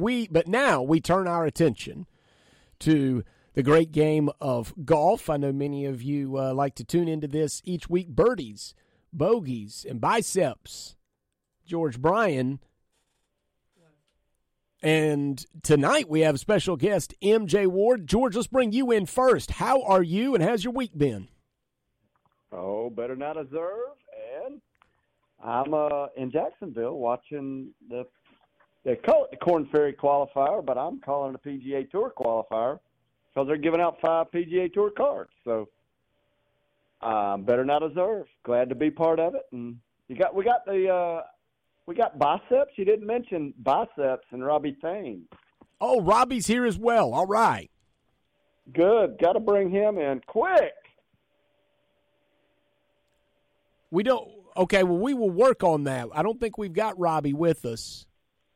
we but now we turn our attention to the great game of golf. I know many of you uh, like to tune into this each week. Birdies, bogeys, and biceps. George Bryan. And tonight we have special guest, MJ Ward. George, let's bring you in first. How are you, and how's your week been? Oh, better not observe. And I'm uh, in Jacksonville watching the they call it the Korn Ferry qualifier, but I'm calling it a PGA Tour qualifier because they're giving out five PGA Tour cards. So um, better not observe. Glad to be part of it. And you got we got the uh, we got biceps. You didn't mention biceps and Robbie Thames. Oh, Robbie's here as well. All right. Good. Got to bring him in quick. We don't. Okay, well, we will work on that. I don't think we've got Robbie with us,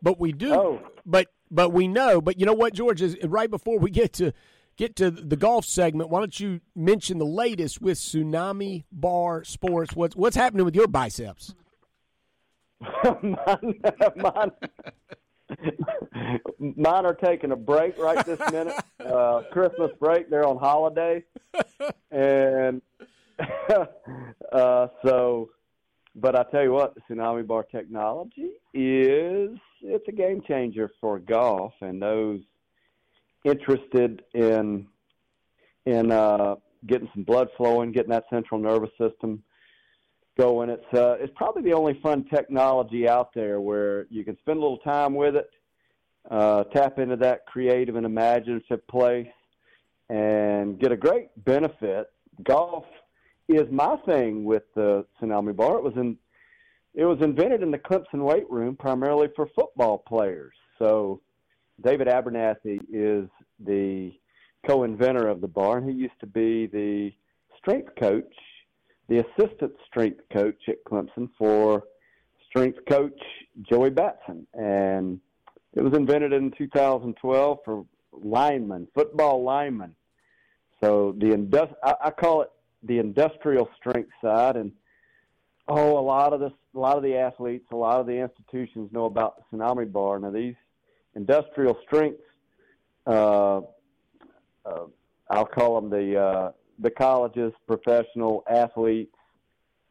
but we do. Oh. But but we know. But you know what, George is right before we get to get to the golf segment. Why don't you mention the latest with Tsunami Bar Sports? What's what's happening with your biceps? mine, mine, mine are taking a break right this minute. Uh, Christmas break. They're on holiday, and uh, so. But I tell you what, the Tsunami Bar technology is it's a game changer for golf and those interested in in uh, getting some blood flowing, getting that central nervous system going. It's uh, it's probably the only fun technology out there where you can spend a little time with it, uh, tap into that creative and imaginative place, and get a great benefit. Golf is my thing with the Tsunami Bar. It was in it was invented in the Clemson weight room primarily for football players. So David Abernathy is the co-inventor of the bar, and he used to be the strength coach, the assistant strength coach at Clemson for strength coach Joey Batson, and it was invented in 2012 for linemen, football linemen. So the indus- I, I call it the industrial strength side, and oh, a lot of this, a lot of the athletes, a lot of the institutions know about the tsunami bar. Now these industrial strengths uh, uh, i'll call them the uh, the colleges, professional athletes,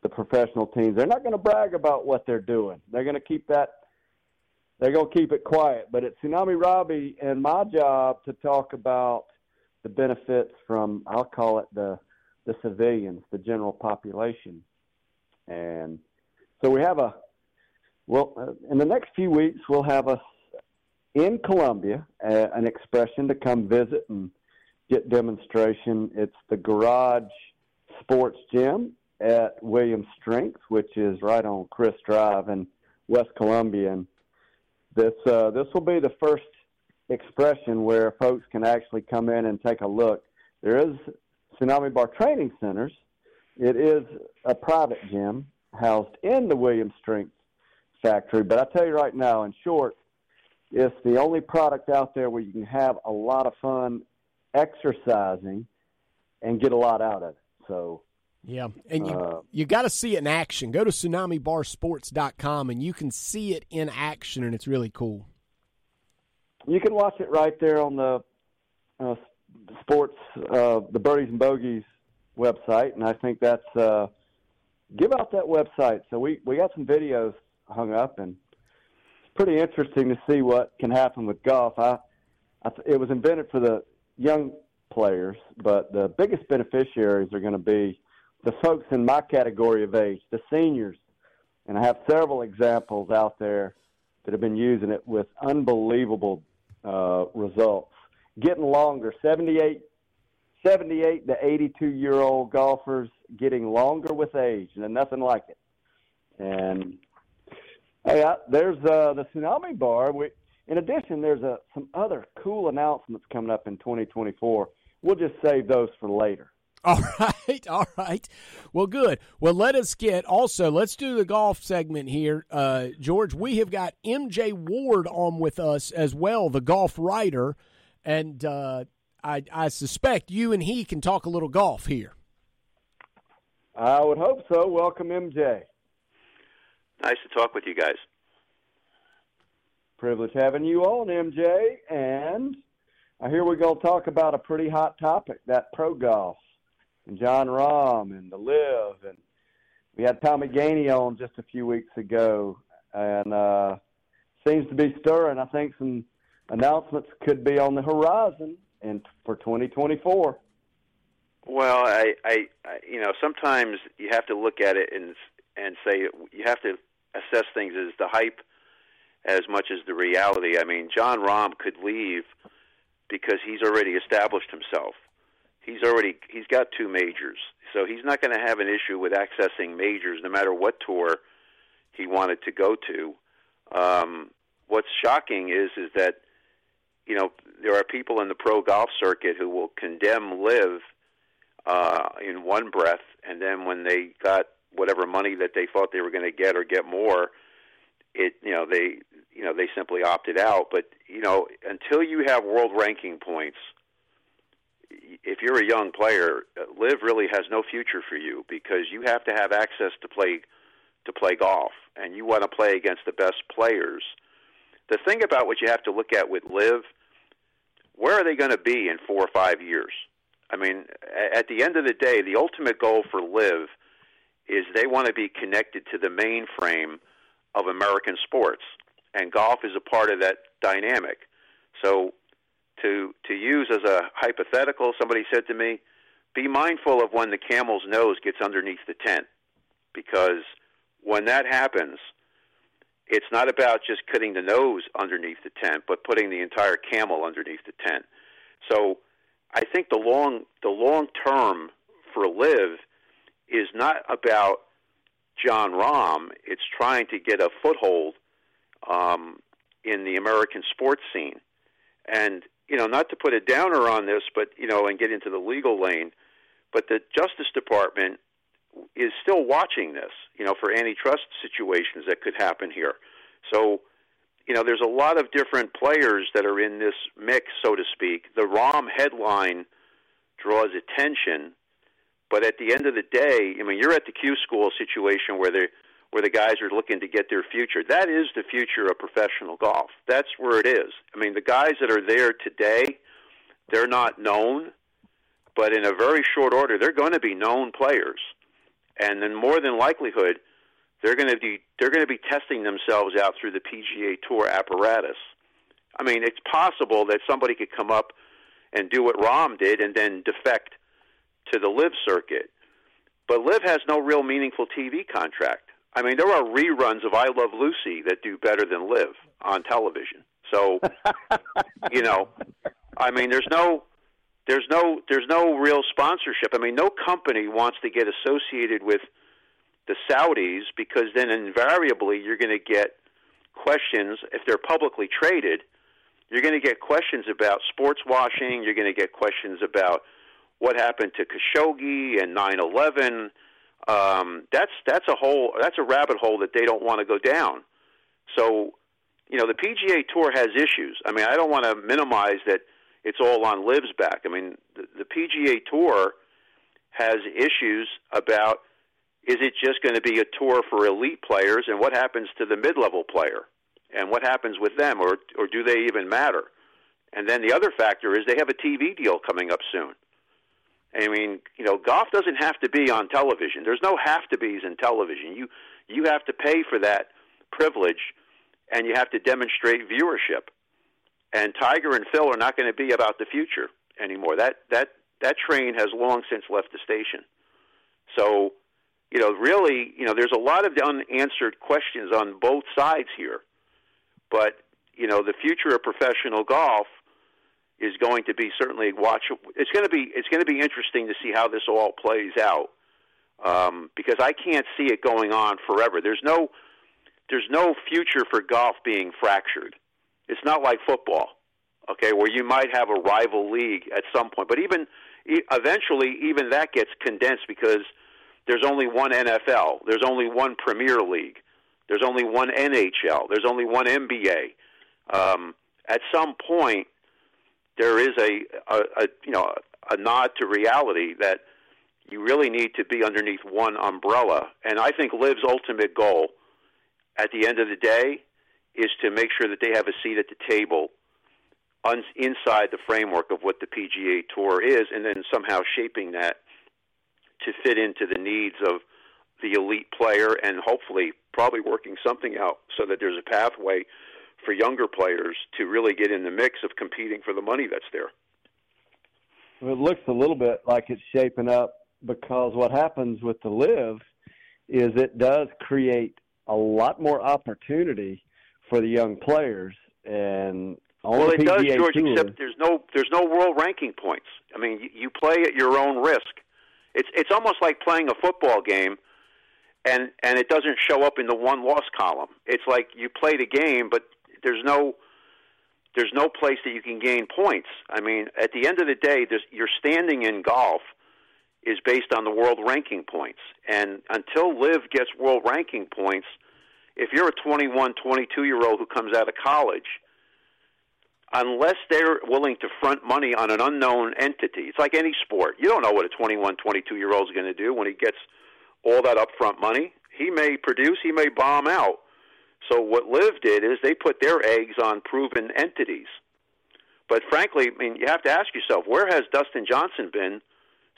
the professional teams. They're not going to brag about what they're doing. They're going to keep that. They're going to keep it quiet. But it's Tsunami Robbie and my job to talk about the benefits from I'll call it the the civilians, the general population. And so we have a, well, uh, in the next few weeks, we'll have a, in Columbia, uh, an expression to come visit and get demonstration. It's the Garage Sports Gym at Williams Strength, which is right on Chris Drive in West Columbia. And this, uh, this will be the first expression where folks can actually come in and take a look. There is Tsunami Bar Training Centers. It is a private gym housed in the Williams Strength factory. But I tell you right now, in short, it's the only product out there where you can have a lot of fun exercising and get a lot out of it. So, yeah, and you uh, you got to see it in action. Go to tsunamibarsports.com and you can see it in action, and it's really cool. You can watch it right there on the uh, sports, uh, the Birdies and Bogeys website, and I think that's uh, give out that website. So we we got some videos hung up, and it's pretty interesting to see what can happen with golf. I, I it was invented for the young players, but the biggest beneficiaries are going to be the folks in my category of age, the seniors. And I have several examples out there that have been using it with unbelievable uh, results getting longer. 78, 78 to 82 year old golfers getting longer with age, and nothing like it. And hey, I, there's uh, the Tsunami Bar. We, in addition, there's a, some other cool announcements coming up in 2024. We'll just save those for later. All right, all right. Well, good. Well, let us get also. Let's do the golf segment here, uh, George. We have got MJ Ward on with us as well, the golf writer and uh, I, I suspect you and he can talk a little golf here. I would hope so. Welcome, MJ. Nice to talk with you guys. Privilege having you on, MJ. And I hear we're going to talk about a pretty hot topic, that pro golf. And Jon Rahm and the LIV. And we had Tommy Gainey on just a few weeks ago. And uh, seems to be stirring. I think some announcements could be on the horizon and for 2024. Well, I, I, I, you know, sometimes you have to look at it and and say you have to assess things as the hype as much as the reality. I mean, Jon Rahm could leave because he's already established himself. He's already he's got two majors, so he's not going to have an issue with accessing majors, no matter what tour he wanted to go to. Um, what's shocking is is that you know there are people in the pro golf circuit who will condemn LIV uh, in one breath, and then when they got whatever money that they thought they were going to get or get more, it you know they you know they simply opted out. But you know until you have world ranking points, if you're a young player, LIV really has no future for you because you have to have access to play to play golf, and you want to play against the best players. The thing about what you have to look at with LIV, where are they going to be in four or five years? I mean, at the end of the day, the ultimate goal for LIV is they want to be connected to the mainframe of American sports, and golf is a part of that dynamic. So, to to use as a hypothetical, somebody said to me, "Be mindful of when the camel's nose gets underneath the tent, because when that happens." It's not about just cutting the nose underneath the tent, but putting the entire camel underneath the tent. So, I think the long the long term for LIV is not about Jon Rahm. It's trying to get a foothold um, in the American sports scene, and you know, not to put a downer on this, but you know, and get into the legal lane, but the Justice Department is still watching this, you know, for antitrust situations that could happen here. So you know, there's a lot of different players that are in this mix, so to speak. The Rahm headline draws attention, but at the end of the day, I mean, you're at the Q school situation where the where the guys are looking to get their future. That is the future of professional golf. That's where it is. I mean, the guys that are there today, they're not known, but in a very short order, they're going to be known players, and then more than likelihood they're going to be they're going to be testing themselves out through the PGA Tour apparatus. I mean, it's possible that somebody could come up and do what Rahm did and then defect to the LIV circuit. But LIV has no real meaningful TV contract. I mean, there are reruns of I Love Lucy that do better than LIV on television. So, you know, I mean, there's no there's no there's no real sponsorship. I mean, no company wants to get associated with the Saudis because then invariably you're going to get questions if they're publicly traded. You're going to get questions about sports washing. You're going to get questions about what happened to Khashoggi and 9/11. Um, that's that's a whole that's a rabbit hole that they don't want to go down. So, you know, the PGA Tour has issues. I mean, I don't want to minimize that it's all on LIV's back. I mean, the, the PGA Tour has issues about is it just going to be a tour for elite players, and what happens to the mid-level player, and what happens with them, or or do they even matter? And then the other factor is they have a TV deal coming up soon. I mean, you know, golf doesn't have to be on television. There's no have to be's in television. You you have to pay for that privilege, and you have to demonstrate viewership. And Tiger and Phil are not going to be about the future anymore. That that that train has long since left the station. So you know, really, you know, there's a lot of unanswered questions on both sides here. But, you know, the future of professional golf is going to be certainly watch. It's going to be it's going to be interesting to see how this all plays out um, because I can't see it going on forever. There's no there's no future for golf being fractured. It's not like football, okay, where you might have a rival league at some point, but even eventually, even that gets condensed because there's only one NFL. There's only one Premier League. There's only one NHL. There's only one NBA. Um, at some point, there is a, a, a you know a nod to reality that you really need to be underneath one umbrella. And I think LIV's ultimate goal, at the end of the day, is to make sure that they have a seat at the table un- inside the framework of what the PGA Tour is, and then somehow shaping that to fit into the needs of the elite player, and hopefully, probably working something out so that there's a pathway for younger players to really get in the mix of competing for the money that's there. It looks a little bit like it's shaping up because what happens with the LIV is it does create a lot more opportunity for the young players and well, it PGA does, George. Tour, except there's no there's no world ranking points. I mean, you, you play at your own risk. It's it's almost like playing a football game, and and it doesn't show up in the one loss column. It's like you played a game, but there's no there's no place that you can gain points. I mean, at the end of the day, your standing in golf is based on the world ranking points, and until LIV gets world ranking points, if you're a 21, 22 year old who comes out of college unless they're willing to front money on an unknown entity. It's like any sport. You don't know what a 21, 22 year old is going to do when he gets all that upfront money. He may produce, he may bomb out. So what LIV did is they put their eggs on proven entities. But frankly, I mean, you have to ask yourself, where has Dustin Johnson been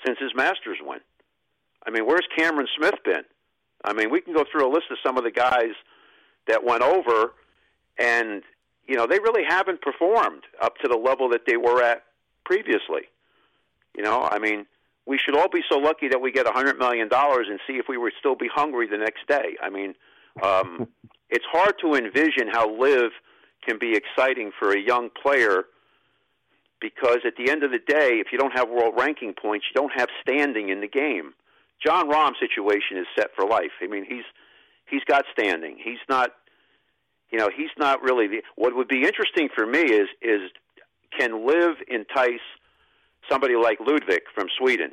since his Masters win? I mean, where's Cameron Smith been? I mean, we can go through a list of some of the guys that went over, and you know, they really haven't performed up to the level that they were at previously. You know, I mean, we should all be so lucky that we get a hundred million dollars and see if we would still be hungry the next day. I mean, um, it's hard to envision how LIV can be exciting for a young player because at the end of the day, if you don't have world ranking points, you don't have standing in the game. Jon Rahm's situation is set for life. I mean, he's he's got standing. He's not you know, he's not really the. What would be interesting for me is is can LIV entice somebody like Ludvig from Sweden.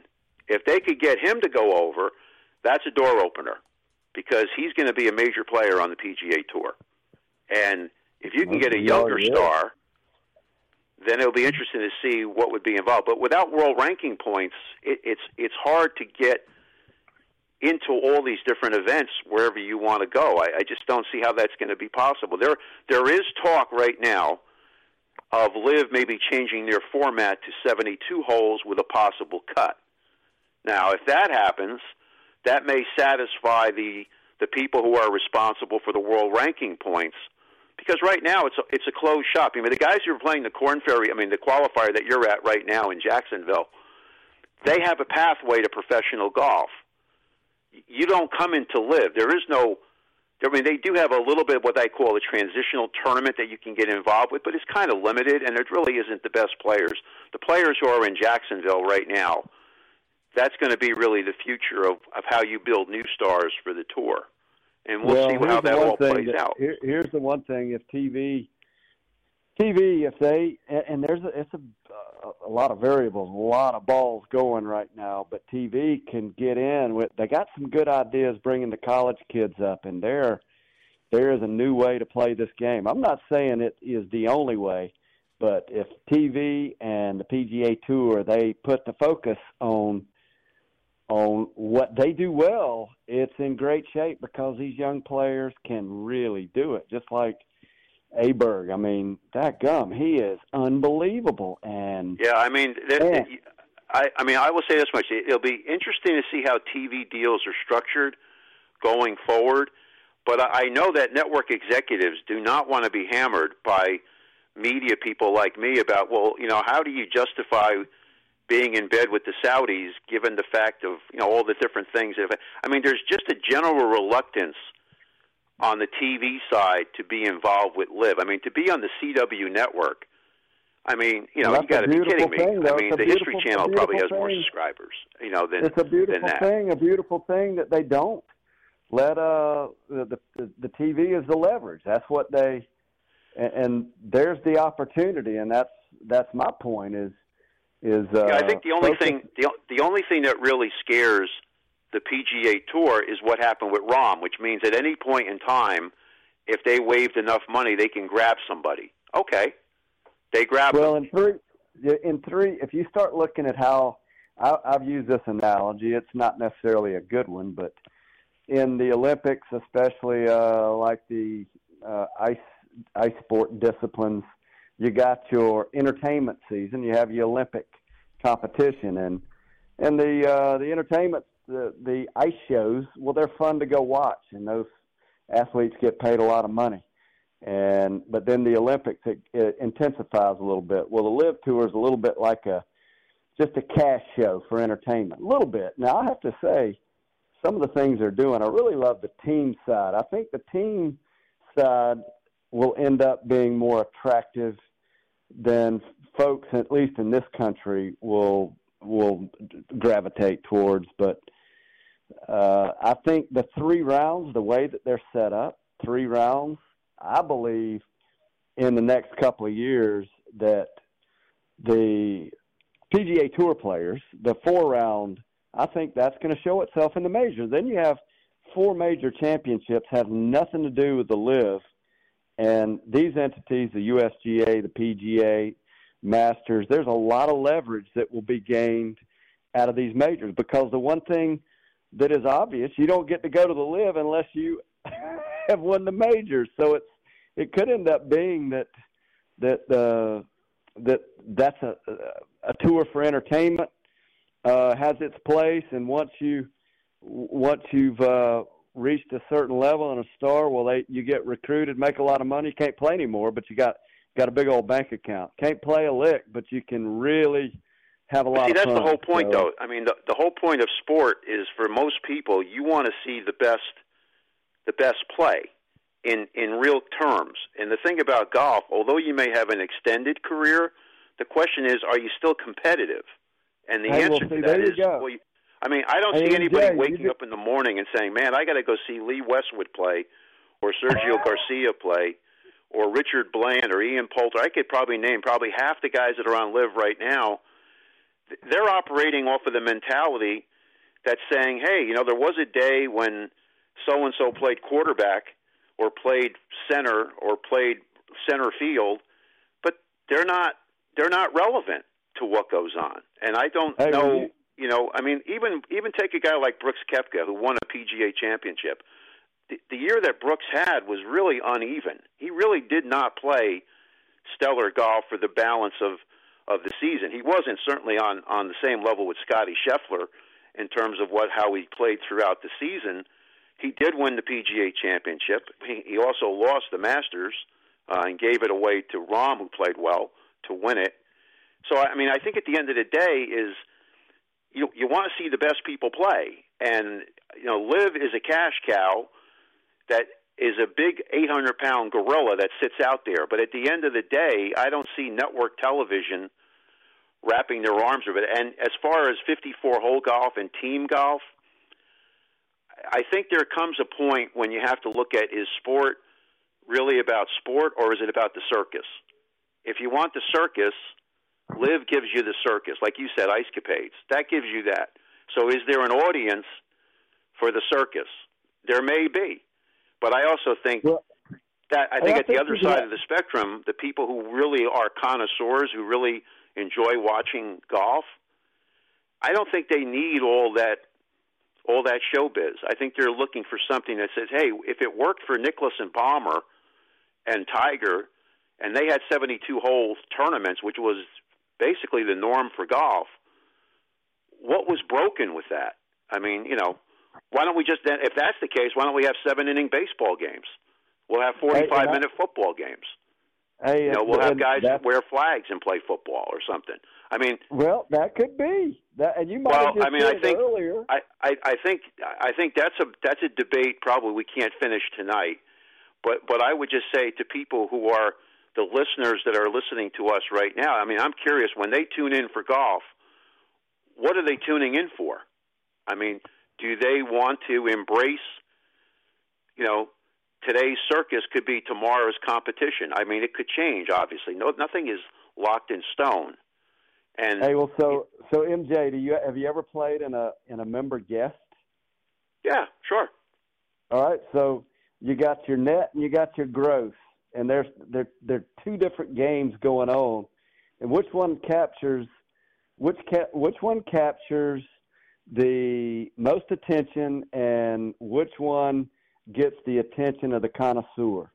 If they could get him to go over, that's a door opener because he's going to be a major player on the PGA Tour. And if you can get a younger star, then it'll be interesting to see what would be involved. But without world ranking points, it, it's it's hard to get into all these different events wherever you want to go. I, I just don't see how that's going to be possible. There, there is talk right now of LIV maybe changing their format to 72 holes with a possible cut. Now, if that happens, that may satisfy the the people who are responsible for the world ranking points. Because right now it's a, it's a closed shop. I mean, the guys who are playing the Korn Ferry, I mean, the qualifier that you're at right now in Jacksonville, they have a pathway to professional golf you don't come in to LIV. There is no. I mean, they do have a little bit of what I call a transitional tournament that you can get involved with, but it's kind of limited, and it really isn't the best players. The players who are in Jacksonville right now, that's going to be really the future of, of how you build new stars for the tour. And we'll well, see how that all plays that, out. Here, here's the one thing: if TV, TV, if they and there's a, it's a a lot of variables, a lot of balls going right now. But TV can get in with. They got some good ideas bringing the college kids up, and there, there is a new way to play this game. I'm not saying it is the only way, but if TV and the PGA Tour they put the focus on on what they do well, it's in great shape because these young players can really do it. Just like Aberg. I mean, that gum, he is unbelievable. And yeah, I mean, that, I, I mean, I will say this much: it'll be interesting to see how TV deals are structured going forward. But I know that network executives do not want to be hammered by media people like me about, well, you know, how do you justify being in bed with the Saudis given the fact of you know all the different things? That I mean, there's just a general reluctance on the TV side to be involved with LIV. I mean, to be on the CW network. I mean, you know, well, you got to be kidding me. Thing, I mean, the History Channel probably has thing. more subscribers, you know, than it's a beautiful thing. A beautiful thing that they don't let uh the the, the TV is the leverage. That's what they and, and there's the opportunity, and that's that's my point. Is is uh, yeah, I think the only focus. thing the the only thing that really scares the PGA Tour is what happened with Rahm, which means at any point in time, if they waived enough money, they can grab somebody. Okay, they grab. Well, them. in three, in three, if you start looking at how I, I've used this analogy, it's not necessarily a good one, but in the Olympics, especially uh, like the uh, ice ice sport disciplines. You got your entertainment season. You have your Olympic competition, and and the uh, the entertainment the the ice shows. Well, they're fun to go watch, and those athletes get paid a lot of money. And but then the Olympics it, it intensifies a little bit. Well, the LIV Tour is a little bit like a just a cash show for entertainment, a little bit. Now I have to say, some of the things they're doing, I really love the team side. I think the team side will end up being more attractive than folks, at least in this country, will will gravitate towards. But uh, I think the three rounds, the way that they're set up, three rounds, I believe in the next couple of years that the PGA Tour players, the four round, I think that's going to show itself in the majors. Then you have four major championships have nothing to do with the LIV, and these entities, the USGA, the PGA, Masters, there's a lot of leverage that will be gained out of these majors because the one thing that is obvious, you don't get to go to the LIV unless you have won the majors. So it's it could end up being that that uh, that that's a a tour for entertainment uh, has its place, and once you once you've uh, reached a certain level and a star, well, they you get recruited, make a lot of money. Can't play anymore, but you got got a big old bank account. Can't play a lick, but you can really have a lot. See, that's fun. the whole point, so, though. I mean, the the whole point of sport is for most people, you want to see the best, the best play in in real terms. And the thing about golf, although you may have an extended career, the question is, are you still competitive? And the Hey, well, answer see, to that is, well, you, I mean, I don't Hey, see anybody Jay, waking up in the morning and saying, "Man, I got to go see Lee Westwood play, or Sergio Garcia play, or Richard Bland, or Ian Poulter." I could probably name probably half the guys that are on LIV right now. Th- They're operating off of the mentality that's saying, "Hey, you know, there was a day when so and so played quarterback, or played center, or played center field, but they're not they're not relevant to what goes on." And I don't Hey, know you- you know, I mean, even even take a guy like Brooks Koepka who won a PGA championship. The, the year that Brooks had was really uneven. He really did not play stellar golf for the balance of of the season. He wasn't certainly on on the same level with Scotty Scheffler in terms of what how he played throughout the season. He did win the PGA championship. He, he also lost the Masters uh, and gave it away to Rahm, who played well to win it. So I mean, I think at the end of the day is you you want to see the best people play, and you know, LIV is a cash cow that is a big 800 pound gorilla that sits out there. But at the end of the day, I don't see network television wrapping their arms around it. And as far as 54 hole golf and team golf, I think there comes a point when you have to look at is sport really about sport or is it about the circus? If you want the circus, LIV gives you the circus, like you said, Ice Capades. That gives you that. So, is there an audience for the circus? There may be, but I also think Well, that I I think at the other side got- of the spectrum, the people who really are connoisseurs, who really enjoy watching golf, I don't think they need all that all that showbiz. I think they're looking for something that says, "Hey, if it worked for Nicklaus and Palmer and Tiger, and they had 72 hole tournaments, which was basically the norm for golf, what was broken with that? I mean, you know, why don't we just then, if that's the case, why don't we have seven inning baseball games? We'll have 45 Hey, and I- minute football games. Hey, You know, we'll have guys that's- wear flags and play football or something. I mean, Well, that could be that, and you might Well, have just I mean, I think- earlier. I, I, I think I think that's a that's a debate probably we can't finish tonight. But but I would just say to people who are the listeners that are listening to us right now, I mean, I'm curious when they tune in for golf, what are they tuning in for? I mean, do they want to embrace, you know, today's circus could be tomorrow's competition? I mean, it could change. Obviously, no, nothing is locked in stone. And Hey, well, so so MJ, do you have you ever played in a in a member guest? yeah, sure. All right, so you got your net and you got your gross, and there's there there are two different games going on, and which one captures which ca- which one captures the most attention, and which one gets the attention of the connoisseur?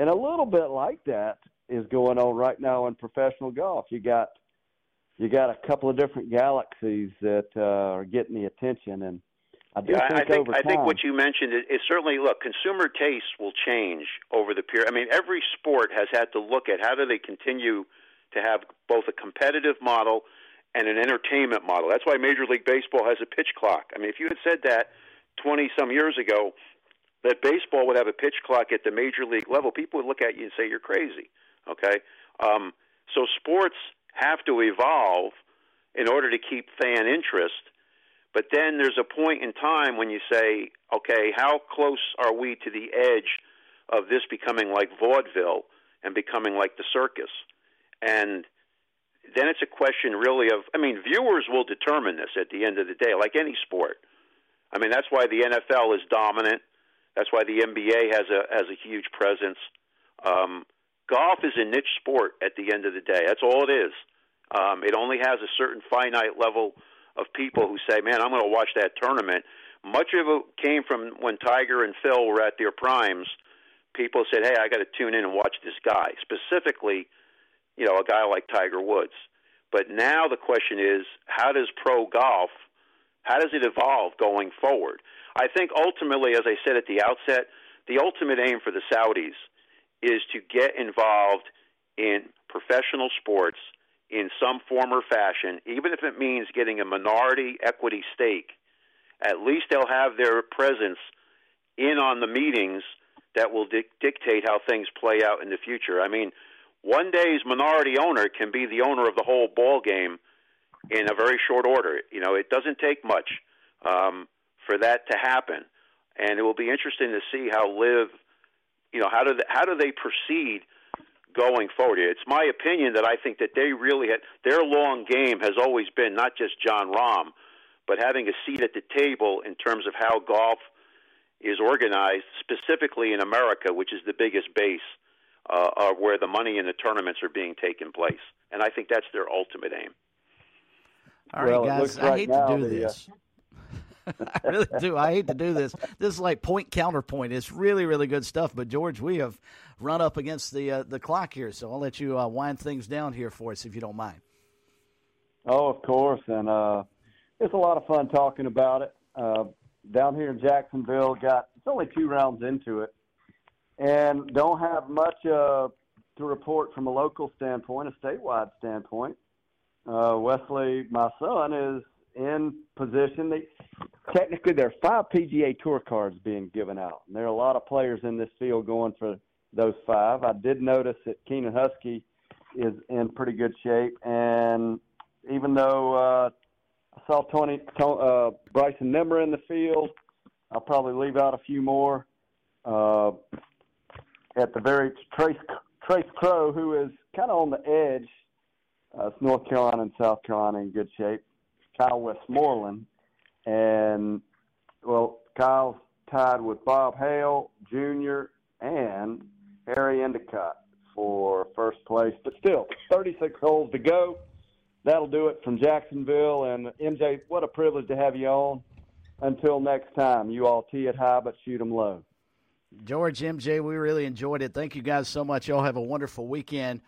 and a little bit like that is going on right now in professional golf. You got you got a couple of different galaxies that uh, are getting the attention, and I do yeah, think, I think over time, I think what you mentioned is, is certainly look. Consumer tastes will change over the period. I mean, every sport has had to look at how do they continue to have both a competitive model and an entertainment model. That's why Major League Baseball has a pitch clock. I mean, if you had said that 20 some years ago, that baseball would have a pitch clock at the major league level, people would look at you and say you're crazy. Okay, um, so sports have to evolve in order to keep fan interest. But then there's a point in time when you say, okay, how close are we to the edge of this becoming like vaudeville and becoming like the circus? And then it's a question really of, I mean, viewers will determine this at the end of the day, like any sport. I mean, that's why the NFL is dominant. That's why the NBA has a has a huge presence. Um, golf is a niche sport at the end of the day. That's all it is. Um, it only has a certain finite level of people who say, "Man, I'm going to watch that tournament." Much of it came from when Tiger and Phil were at their primes. People said, "Hey, I got to tune in and watch this guy." Specifically, you know, a guy like Tiger Woods. But now the question is, how does pro golf? How does it evolve going forward? I think ultimately, as I said at the outset, the ultimate aim for the Saudis is to get involved in professional sports in some form or fashion, even if it means getting a minority equity stake. At least they'll have their presence in on the meetings that will di- dictate how things play out in the future. I mean, one day's minority owner can be the owner of the whole ball game in a very short order. You know, it doesn't take much. Um, for that to happen. And it will be interesting to see how LIV, you know, how do they, how do they proceed going forward? It's my opinion that I think that they really had their long game has always been not just Jon Rahm, but having a seat at the table in terms of how golf is organized, specifically in America, which is the biggest base uh, of where the money in the tournaments are being taken place. And I think that's their ultimate aim. All right, well, guys. Right I hate to do the, uh, this. I really do. I hate to do this. This is like point counterpoint. It's really, really good stuff. But George, we have run up against the uh, the clock here, so I'll let you uh, wind things down here for us if you don't mind. Oh, of course, and uh, it's a lot of fun talking about it. Uh, down here in Jacksonville, got it's only two rounds into it, and don't have much uh, to report from a local standpoint, a statewide standpoint. Uh, Wesley, my son, is in position. They, technically, there are five PGA Tour cards being given out, and there are a lot of players in this field going for those five. I did notice that Keenan Huskey is in pretty good shape, and even though uh, I saw Tony uh, Bryson Nimmer in the field, I'll probably leave out a few more. Uh, at the very Trace Trace Crowe, who is kind of on the edge. Uh, North Carolina and South Carolina in good shape. Kyle Westmoreland, and well, Kyle's tied with Bob Hale Jr. and Harry Endycott for first place. But still, 36 holes to go. That'll do it from Jacksonville. And MJ, what a privilege to have you on. Until next time, you all tee it high, but shoot 'em low. George, MJ, we really enjoyed it. Thank you guys so much. Y'all have a wonderful weekend.